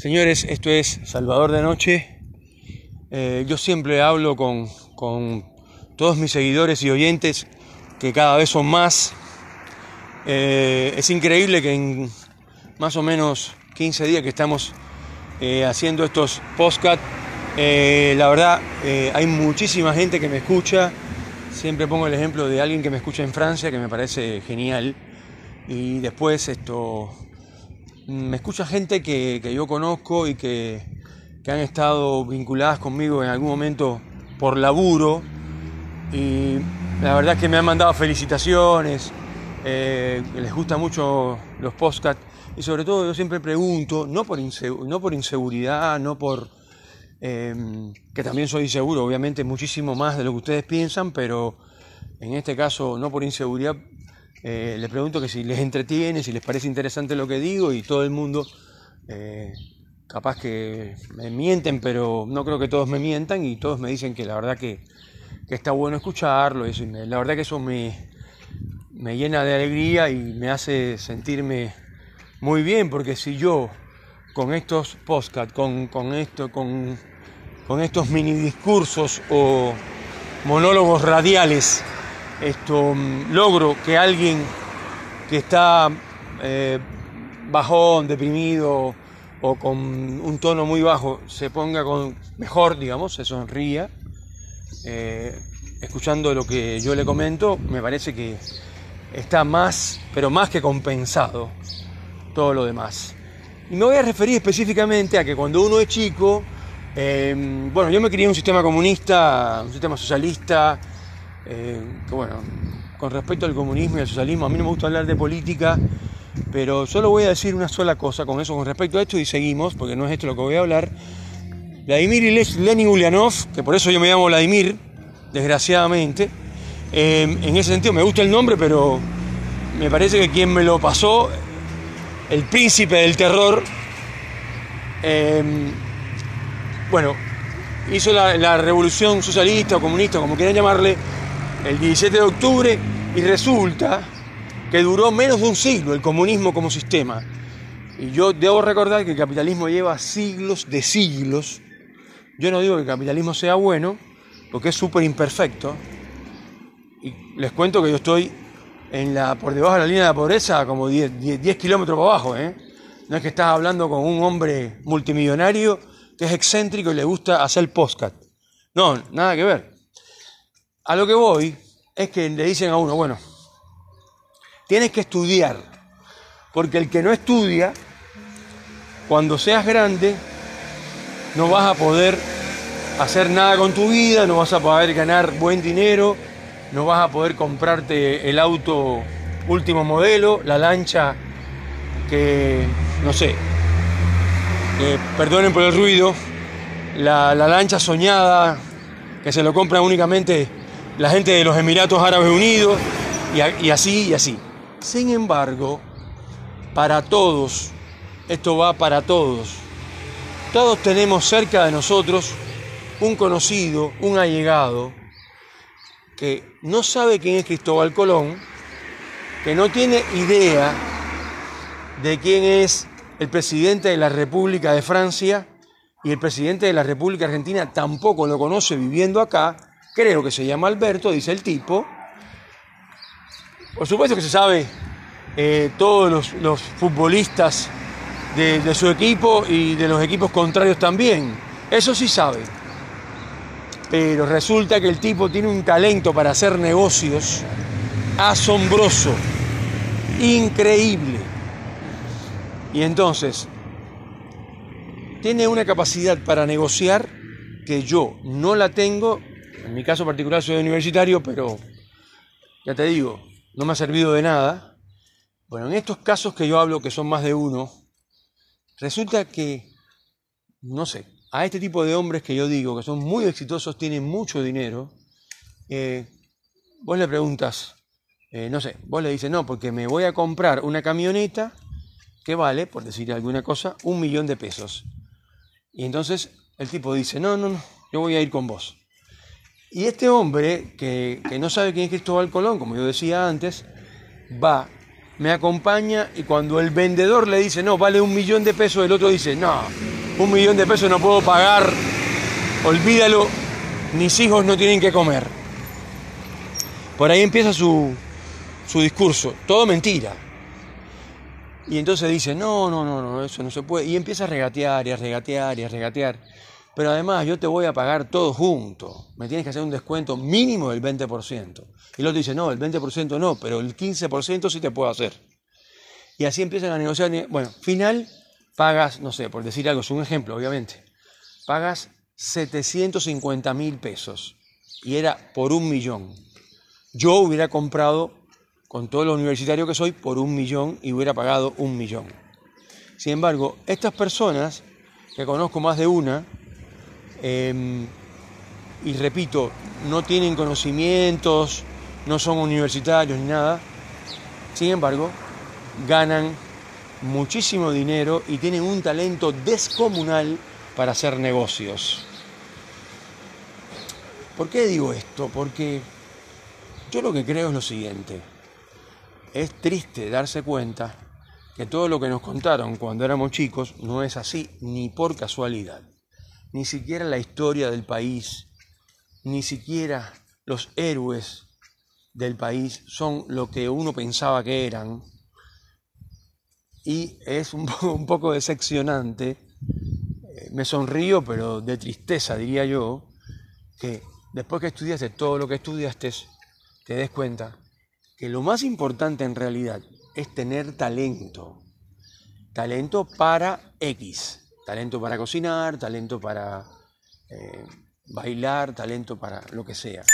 Señores, esto es Salvador de Noche. Eh, yo siempre hablo con, con, todos mis seguidores y oyentes, que cada vez son más. Eh, es increíble que en más o menos 15 días que estamos eh, haciendo estos podcasts, la verdad hay muchísima gente que me escucha. Siempre pongo el ejemplo de alguien que me escucha en Francia, que me parece genial. Y después esto me escucha gente que, yo conozco y que, han estado vinculadas conmigo en algún momento por laburo y la verdad es que me han mandado felicitaciones, eh, les gusta mucho los podcasts y sobre todo yo siempre pregunto, no por, no por inseguridad, no por... Em, que también soy inseguro, obviamente muchísimo más de lo que ustedes piensan, pero en este caso no por inseguridad, eh, les pregunto que si les entretiene, si les parece interesante lo que digo y todo el mundo, eh, capaz que me mienten, pero no creo que todos me mientan y todos me dicen que la verdad que, está bueno escucharlo. y la verdad que eso me, me llena de alegría y me hace sentirme muy bien, porque si yo con estos podcasts, con, con, esto, con, con estos mini discursos o monólogos radiales, esto, mm, logro que alguien que está eh, bajón, deprimido o con un tono muy bajo se ponga con mejor, digamos, se sonría, eh, escuchando lo que yo le comento, me parece que está más, pero más que compensado todo lo demás. Y me voy a referir específicamente a que cuando uno es chico, eh, bueno, yo me crié en un sistema comunista, un sistema socialista, eh, que bueno, con respecto al comunismo y al socialismo, a mí no me gusta hablar de política, pero solo voy a decir una sola cosa con eso, con respecto a esto, y seguimos, porque no es esto lo que voy a hablar. Vladimir Lenin Ulyanov, que por eso yo me llamo Vladimir, desgraciadamente, eh, en ese sentido me gusta el nombre, pero me parece que quien me lo pasó, el príncipe del terror, eh, bueno, hizo la, la, revolución socialista o comunista, como quieran llamarle, el 17 de octubre y resulta que duró menos de un siglo el comunismo como sistema. Y yo debo recordar que el capitalismo lleva siglos de siglos. Yo no digo que el capitalismo sea bueno, porque es súper imperfecto. Y les cuento que yo estoy por debajo de la línea de la pobreza como 10, 10, kilómetros por abajo. ¿eh? No es que estás hablando con un hombre multimillonario que es excéntrico y le gusta hacer postcat. No, nada que ver. A lo que voy es que le dicen a uno, bueno, tienes que estudiar, porque el que no estudia, cuando seas grande, no vas a poder hacer nada con tu vida, no vas a poder ganar buen dinero, no vas a poder comprarte el auto último modelo, la lancha que, no sé, perdonen por el ruido, la, la lancha soñada que se lo compra únicamente la gente de los Emiratos Árabes Unidos y, así y así. Sin embargo, para todos, esto va para todos, todos tenemos cerca de nosotros un conocido, un allegado, que no sabe quién es Cristóbal Colón, que no tiene idea de quién es el presidente de la República de Francia y el presidente de la República Argentina tampoco lo conoce viviendo acá, creo que se llama Alberto, dice el tipo. Por supuesto que se sabe eh, todos los, futbolistas de, de, su equipo y de los equipos contrarios también. Eso sí sabe. Pero resulta que el tipo tiene un talento para hacer negocios asombroso, increíble. Y entonces, tiene una capacidad para negociar que yo no la tengo en mi caso particular soy universitario, pero ya te digo, no me ha servido de nada. Bueno, en estos casos que yo hablo, que son más de uno, resulta que, no sé, a este tipo de hombres que yo digo, que son muy exitosos, tienen mucho dinero, eh, vos le preguntas, eh, no sé, vos le dices, no, porque me voy a comprar una camioneta que vale, por decir alguna cosa, un millón de pesos. Y entonces el tipo dice, no, no, no, yo voy a ir con vos. Y este hombre, que, no sabe quién es Cristóbal Colón, como yo decía antes, va, me acompaña y cuando el vendedor le dice, no, vale un millón de pesos, el otro dice, no, un millón de pesos no puedo pagar, olvídalo, mis hijos no tienen que comer. Por ahí empieza su, su discurso, todo mentira. Y entonces dice, no, no, no, no, eso no se puede. Y empieza a regatear y a regatear y a regatear. Pero además yo te voy a pagar todo junto. Me tienes que hacer un descuento mínimo del 20%. Y el otro dice, no, el 20% no, pero el 15% sí te puedo hacer. Y así empiezan a negociar. Bueno, final, pagas, no sé, por decir algo, es un ejemplo, obviamente. Pagas 750 mil pesos. Y era por un millón. Yo hubiera comprado, con todo lo universitario que soy, por un millón y hubiera pagado un millón. Sin embargo, estas personas, que conozco más de una, Em, y repito, no tienen conocimientos, no son universitarios ni nada. Sin embargo, ganan muchísimo dinero y tienen un talento descomunal para hacer negocios. ¿Por qué digo esto? Porque yo lo que creo es lo siguiente. Es triste darse cuenta que todo lo que nos contaron cuando éramos chicos no es así ni por casualidad ni siquiera la historia del país, ni siquiera los héroes del país son lo que uno pensaba que eran. Y es un poco, decepcionante, eh, me sonrío, pero de tristeza diría yo, que después que estudiaste todo lo que estudiaste, te des cuenta que lo más importante en realidad es tener talento. Talento para X talento para cocinar, talento para eh, bailar, talento para lo que sea.